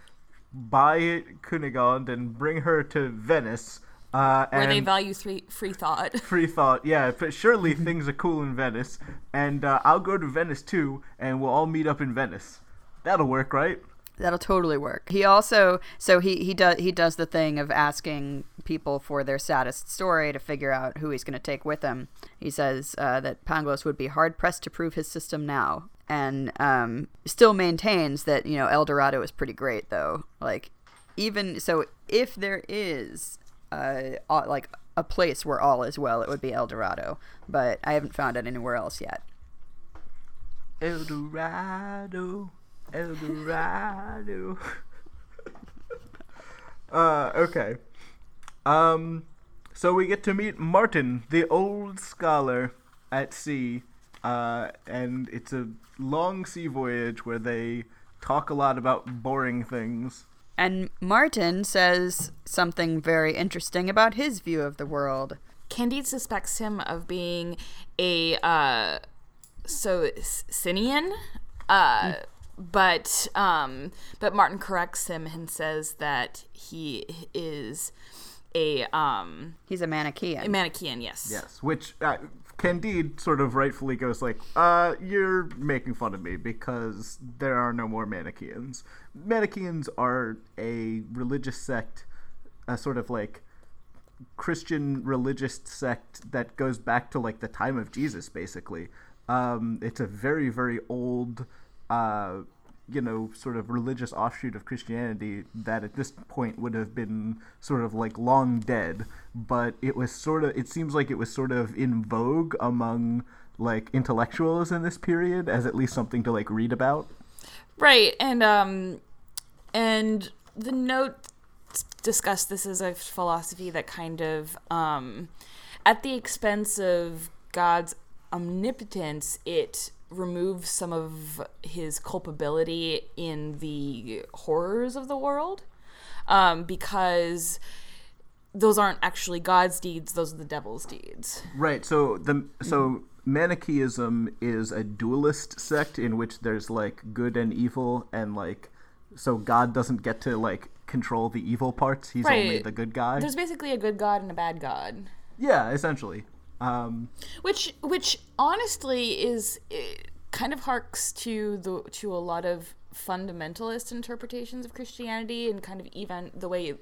buy Cunegonde and bring her to Venice. Uh, Where they value free, free thought. free thought. Yeah, but surely things are cool in Venice, and uh, I'll go to Venice too, and we'll all meet up in Venice. That'll work, right? That'll totally work. He also so he he does he does the thing of asking people for their saddest story to figure out who he's going to take with him. He says uh, that Pangloss would be hard pressed to prove his system now, and um, still maintains that you know El Dorado is pretty great though. Like even so, if there is uh, uh, like a place where all is well, it would be El Dorado, but I haven't found it anywhere else yet. El Dorado, El Dorado. uh, okay. Um, so we get to meet Martin, the old scholar at sea, uh, and it's a long sea voyage where they talk a lot about boring things. And Martin says something very interesting about his view of the world. Candide suspects him of being a uh, so Sinian, uh, but um, but Martin corrects him and says that he is a um, He's a Manichaean. a Manichaean. Yes. Yes, which uh, Candide sort of rightfully goes like, uh, you're making fun of me because there are no more Manichaeans. Manichaeans are a religious sect, a sort of like Christian religious sect that goes back to like the time of Jesus, basically. Um, it's a very, very old, uh, you know, sort of religious offshoot of Christianity that at this point would have been sort of like long dead, but it was sort of, it seems like it was sort of in vogue among like intellectuals in this period as at least something to like read about. Right, and um, and the note discussed this as a philosophy that kind of um, at the expense of God's omnipotence, it removes some of his culpability in the horrors of the world, um, because those aren't actually God's deeds; those are the devil's deeds. Right. So the so Manichaeism is a dualist sect in which there's like good and evil, and like so God doesn't get to like control the evil parts. He's only the good guy. There's basically a good God and a bad God. Yeah, essentially. Um, which which honestly is kind of harks to the to a lot of fundamentalist interpretations of Christianity and kind of even the way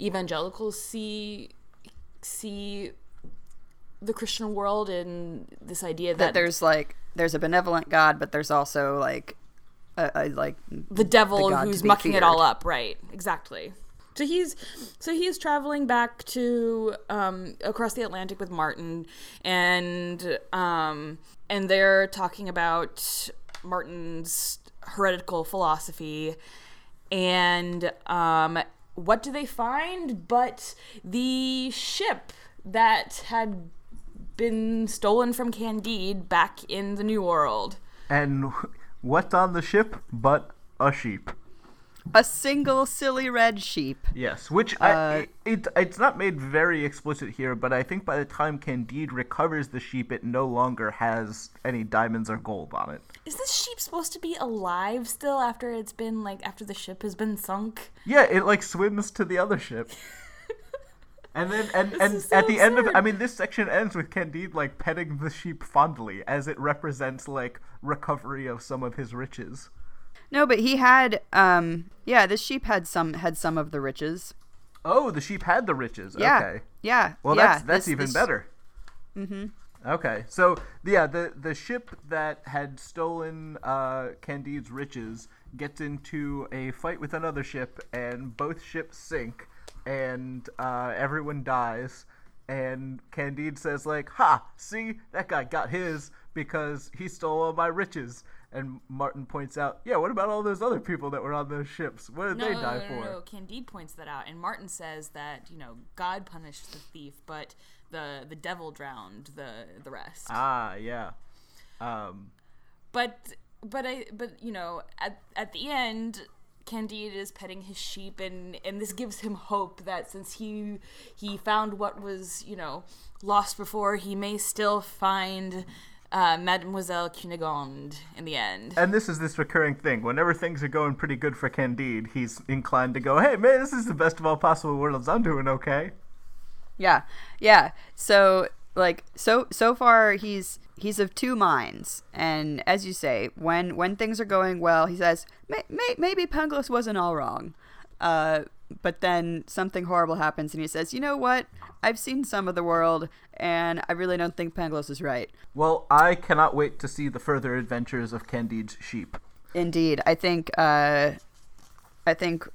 evangelicals see see the Christian world and this idea that that, there's like there's a benevolent God, but there's also like a, a like the devil God to who's be mucking it all up. Right. Exactly so he's so he's traveling back to um, across the atlantic with martin and um, and they're talking about martin's heretical philosophy and um, what do they find but the ship that had been stolen from candide back in the new world and what's on the ship but a sheep? A single silly red sheep. Yes, which Uh, I, it it's not made very explicit here, but I think by the time Candide recovers the sheep, it no longer has any diamonds or gold on it. Is this sheep supposed to be alive still after it's been like after the ship has been sunk? Yeah, it like swims to the other ship. And then and, and so at the end of. I mean this section ends with Candide like petting the sheep fondly as it represents like recovery of some of his riches. No, but he had um yeah, this sheep had some had some of the riches. Oh, the sheep had the riches. Yeah. Okay. Yeah. Well, yeah, that's that's this- even this- better. Mhm. Okay, so yeah, the the ship that had stolen uh, Candide's riches gets into a fight with another ship, and both ships sink, and uh, everyone dies. And Candide says like, "Ha! See, that guy got his because he stole all my riches." And Martin points out, "Yeah, what about all those other people that were on those ships? What did No, they no, die no, for?" no, no. Candide points that out, and Martin says that you know God punished the thief, but the the devil drowned the the rest. Ah, yeah. Um, But but I but you know at at the end. Candide is petting his sheep, and, and this gives him hope that since he he found what was you know lost before, he may still find uh, Mademoiselle Cunegonde in the end. And this is this recurring thing. Whenever things are going pretty good for Candide, he's inclined to go, "Hey, man, this is the best of all possible worlds. I'm doing okay." Yeah, yeah. So like so so far he's he's of two minds, and as you say, when when things are going well, he says may, may, maybe Pangloss wasn't all wrong. Uh, but then something horrible happens, and he says, "You know what? I've seen some of the world, and I really don't think Pangloss is right." Well, I cannot wait to see the further adventures of Candide's sheep. Indeed, I think uh, I think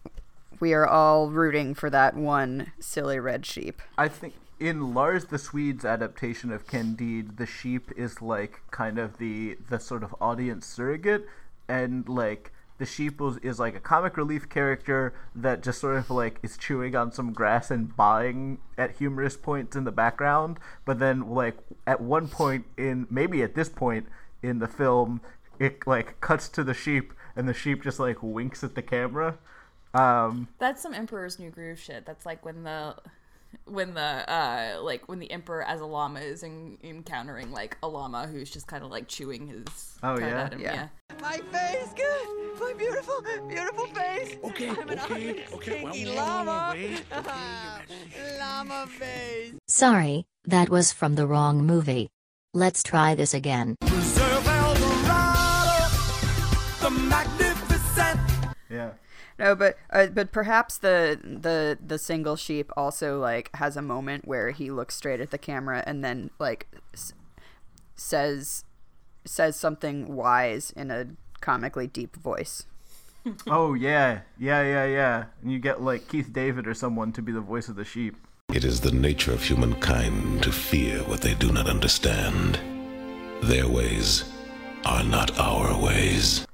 we are all rooting for that one silly red sheep. I think in Lars the Swede's adaptation of Candide, the sheep is like kind of the the sort of audience surrogate, and like the sheep was, is like a comic relief character that just sort of like is chewing on some grass and buying at humorous points in the background. But then like at one point in maybe at this point in the film, it like cuts to the sheep and the sheep just like winks at the camera. Um, That's some Emperor's New Groove shit. That's like when the when the uh like when the emperor as a llama is in, encountering like a llama who's just kind of like chewing his Oh, cud yeah? him. Yeah. yeah. My face, good. My beautiful, beautiful face. Okay, I'm an okay, okay, well, llama. wait, llama face. Sorry, that was from the wrong movie. Let's try this again. No, but uh, but perhaps the the the single sheep also like has a moment where he looks straight at the camera and then like s- says says something wise in a comically deep voice. Oh yeah, yeah, yeah, yeah. And you get like Keith David or someone to be the voice of the sheep. It is the nature of humankind to fear what they do not understand. Their ways are not our ways.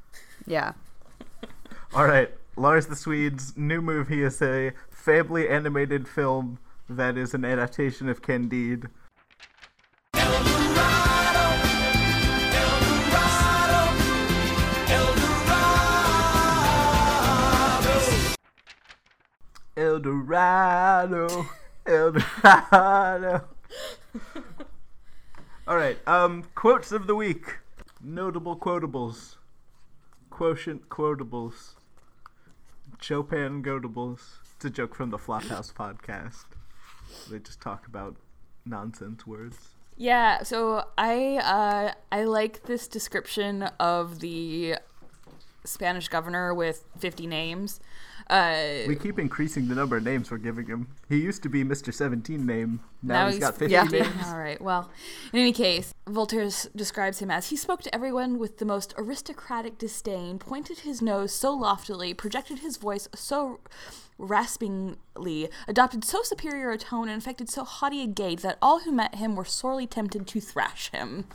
Yeah. All right, Lars the Swede's new movie is a family animated film that is an adaptation of Candide. El Dorado, El Dorado. All right, um, quotes of the week, notable quotables, quotient quotables, Chopin quotables. It's a joke from the Flophouse podcast. They just talk about nonsense words. Yeah, so I uh, I like this description of the Spanish governor with 50 names. Uh, We keep increasing the number of names we're giving him. He used to be Mr. 17 name. Now, he's got 50 names. All right. Well, in any case, Voltaire describes him as he spoke to everyone with the most aristocratic disdain, pointed his nose so loftily, projected his voice so raspingly, adopted so superior a tone, and affected so haughty a gait that all who met him were sorely tempted to thrash him.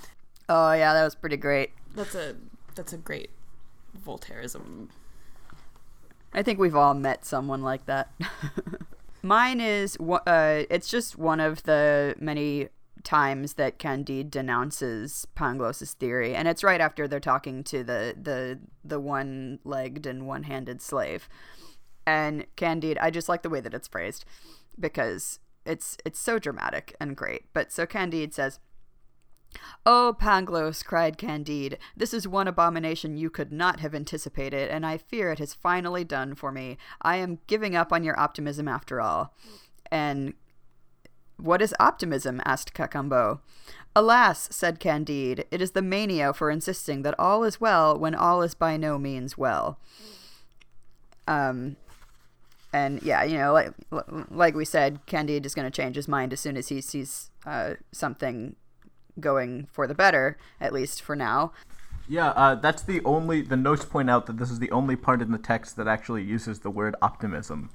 Oh yeah, that was pretty great. That's a that's a great Voltaireism. I think we've all met someone like that. Mine is uh, it's just one of the many times that Candide denounces Pangloss's theory, and it's right after they're talking to the the the one-legged and one-handed slave. And Candide, I just like the way that it's phrased because it's it's so dramatic and great. But so Candide says, Oh, Pangloss, cried Candide, this is one abomination you could not have anticipated, and I fear it has finally done for me. I am giving up on your optimism after all. And what is optimism? asked Cacambo. Alas, said Candide, it is the mania for insisting that all is well when all is by no means well. Um, and yeah, you know, like like we said, Candide is going to change his mind as soon as he sees uh, something going for the better, at least for now. Yeah, uh, that's the only. The notes point out that this is the only part in the text that actually uses the word optimism.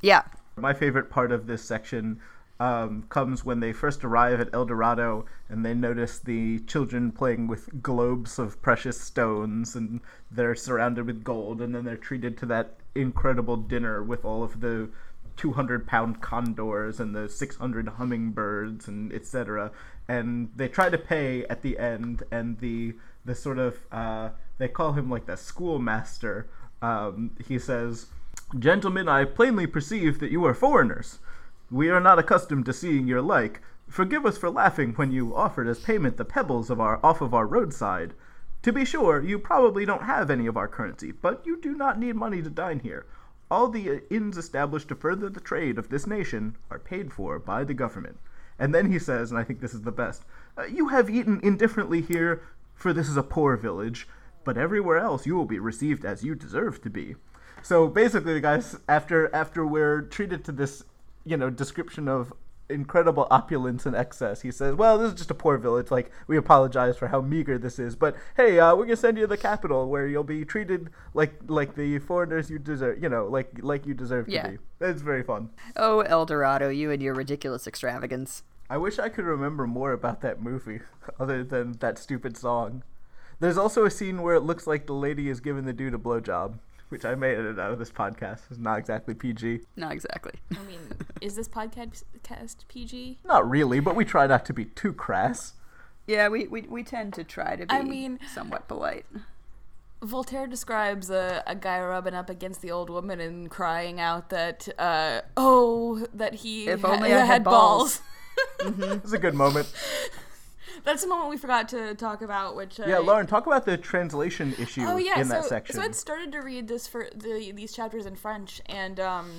Yeah. My favorite part of this section um, comes when they first arrive at El Dorado and they notice the children playing with globes of precious stones and they're surrounded with gold and then they're treated to that incredible dinner with all of the 200 pound condors and the 600 hummingbirds and etc and they try to pay at the end and the the sort of uh, they call him like the schoolmaster. Um, he says gentlemen i plainly perceive that you are foreigners. We are not accustomed to seeing your like. Forgive us for laughing when you offered as payment the pebbles of our off of our roadside. To be sure you probably don't have any of our currency but you do not need money to dine here. All the inns established to further the trade of this nation are paid for by the government. And then he says, and I think this is the best uh, You have eaten indifferently here, for this is a poor village, but everywhere else you will be received as you deserve to be. So basically, guys, after after we're treated to this, you know, description of incredible opulence and excess, he says, "Well, this is just a poor village. Like we apologize for how meager this is, but hey, uh, we're gonna send you to the capital where you'll be treated like like the foreigners you deserve. You know, like like you deserve to be. It's very fun. Oh, El Dorado, you and your ridiculous extravagance. I wish I could remember more about that movie other than that stupid song. There's also a scene where it looks like the lady is giving the dude a blowjob, which I may edit out of this podcast. It's not exactly PG. Not exactly. I mean, is this podcast cast PG? Not really, but we try not to be too crass. Yeah, we, we, we tend to try to be I mean- somewhat polite. Voltaire describes a, a guy rubbing up against the old woman and crying out that, uh, oh, that he If ha- only I had balls. It's a good moment. That's the moment we forgot to talk about, which uh, Yeah, Lauren, talk about the translation issue Oh yeah, in so, that section. so I'd started to read this for the, these chapters in French, and um,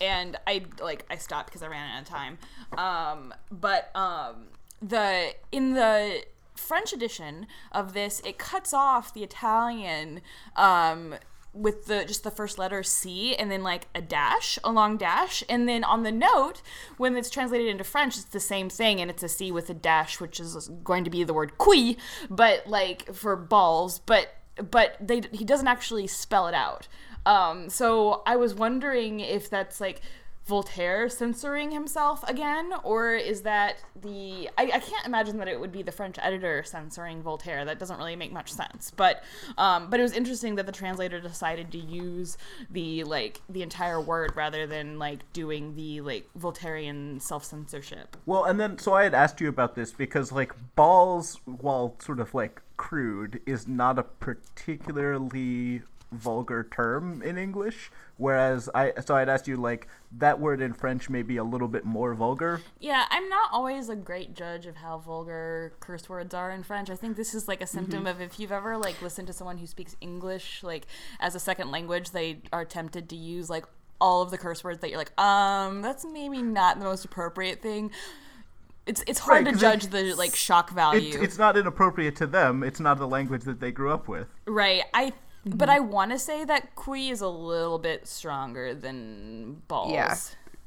and I like I stopped because I ran out of time. Um, but um, the in the French edition of this, it cuts off the Italian um with the just the first letter C and then like a dash, a long dash, and then on the note when it's translated into French, it's the same thing and it's a C with a dash, which is going to be the word qui, but like for balls, but but they he doesn't actually spell it out. Um, so I was wondering if that's like Voltaire censoring himself again, or is that the I, I can't imagine that it would be the French editor censoring Voltaire. That doesn't really make much sense. But um, but it was interesting that the translator decided to use the like the entire word rather than like doing the like Voltairean self censorship. Well, and then so I had asked you about this because like balls, while sort of like crude, is not a particularly vulgar term in English. Whereas I so I'd ask you like that word in French may be a little bit more vulgar. Yeah, I'm not always a great judge of how vulgar curse words are in French. I think this is like a symptom Mhm. of if you've ever like listened to someone who speaks English like as a second language, they are tempted to use like all of the curse words that you're like, um, that's maybe not the most appropriate thing. It's it's hard Right, to judge it- the like shock value. It's, it's not inappropriate to them. It's not the language that they grew up with. Right. I but I want to say that Kui is a little bit stronger than balls. Yeah.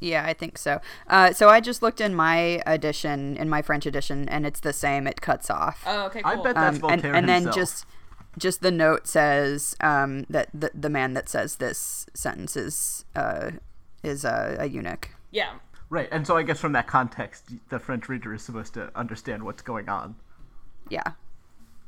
Yeah, I think so. Uh, so I just looked in my edition, in my French edition, and it's the same. It cuts off. Oh, okay, I cool. bet that's Um, Voltaire and, and then himself. just just the note says um, that the, the man that says this sentence is uh, is a, a eunuch. Yeah. Right, and so I guess from that context, the French reader is supposed to understand what's going on. Yeah.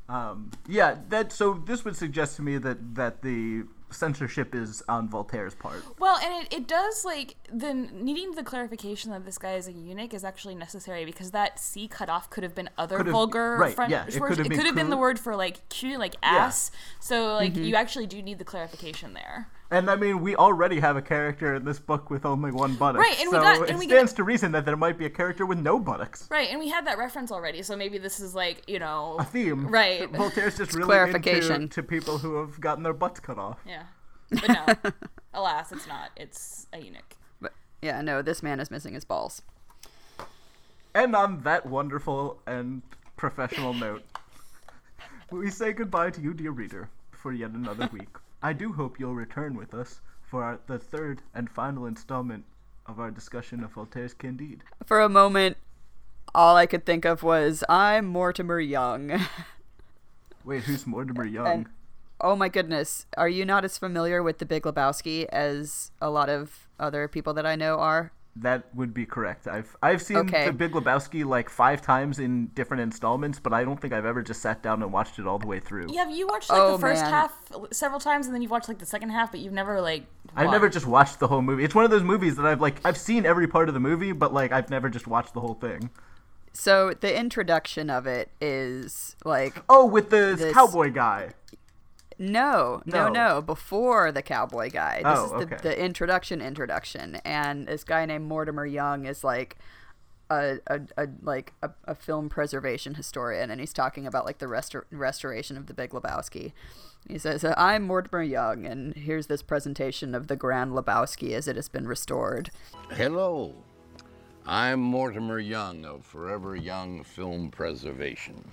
Um, yeah, that so this would suggest to me that that the censorship is on Voltaire's part. Well, and it, it does like the needing the clarification that this guy is a eunuch is actually necessary because that C cut off could have been other Could've- vulgar right, French yeah, it words. could have It been could have been the word for like cul, like Yeah. ass. So like Mhm. you actually do need the clarification there. And I mean, we already have a character in this book with only one buttock. Right, and we so got- it and we stands to reason that there might be a character with no buttocks. Right, and we had that reference already, so maybe this is like you know A theme. Right. Voltaire's just It's really clarification. into to people who have gotten their butts cut off. Yeah, but no, alas, it's not. It's a eunuch. But yeah, no, this man is missing his balls. And on that wonderful and professional note, we say goodbye to you, dear reader, for yet another week. I do hope you'll return with us for our, the third and final installment of our discussion of Voltaire's Candide. For a moment, all I could think of was I'm Mortimer Young. Wait, who's Mortimer Young? And- oh my goodness, are you not as familiar with The Big Lebowski as a lot of other people that I know are? That would be correct. I've I've seen Okay. The Big Lebowski like five times in different installments, but I don't think I've ever just sat down and watched it all the way through. Yeah, have you watched like Oh, the first man. half several times, and then you've watched like the second half, but you've never like. I've never just watched the whole movie. It's one of those movies that I've like I've seen every part of the movie, but like I've never just watched the whole thing. So the introduction of it is like Oh, with the This- cowboy guy. No, no, No. no. Before the cowboy guy. This Oh, is the, okay. the introduction introduction. And this guy named Mortimer Young is like a, a, a like a, a film preservation historian and he's talking about like the restor- restoration of the Big Lebowski. He says, I'm Mortimer Young, and here's this presentation of the Grand Lebowski as it has been restored. Hello. I'm Mortimer Young of Forever Young Film Preservation.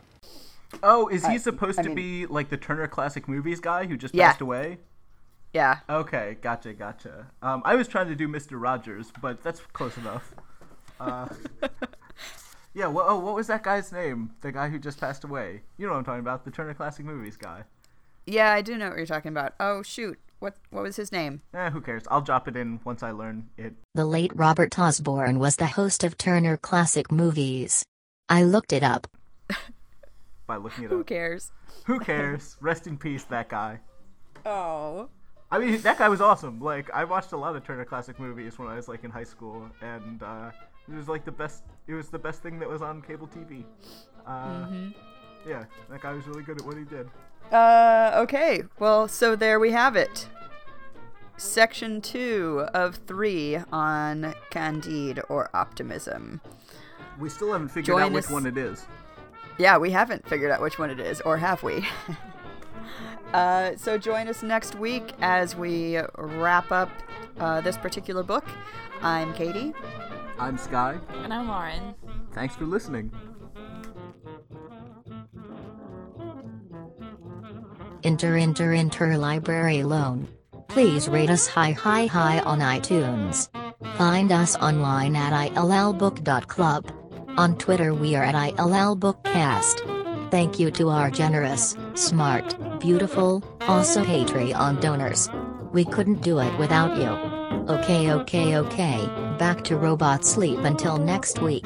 Oh, is he I- supposed I to mean- be like the Turner Classic Movies guy who just Yeah. passed away? Yeah. Okay, gotcha, gotcha. Um, I was trying to do Mr. Rogers, but that's close enough. Uh, yeah. Well, oh, what was that guy's name? The guy who just passed away. You know what I'm talking about? The Turner Classic Movies guy. Yeah, I do know what you're talking about. Oh, shoot. What what was his name? Eh, who cares? I'll drop it in once I learn it. The late Robert Osborne was the host of Turner Classic Movies. I looked it up. By looking it Who up. cares? Who cares? Rest in peace, that guy. Oh. I mean, that guy was awesome. Like, I watched a lot of Turner Classic Movies when I was like in high school, and uh, it was like the best. It was the best thing that was on cable TV. Uh, Mhm. Yeah, that guy was really good at what he did. Uh, okay. Well, so there we have it. Section two of three on Candide or Optimism. We still haven't figured Join out which us- one it is. Yeah, we haven't figured out which one it is, or have we? uh, so join us next week as we wrap up uh, this particular book. I'm Katie. I'm Sky. And I'm Lauren. Thanks for listening. Inter Inter Interlibrary Loan. Please rate us high high high on iTunes. Find us online at illbook.club. On Twitter we are at illbookcast. Thank you to our generous, smart, beautiful, also Patreon donors. We couldn't do it without you. Okay okay okay, back to robot sleep until next week.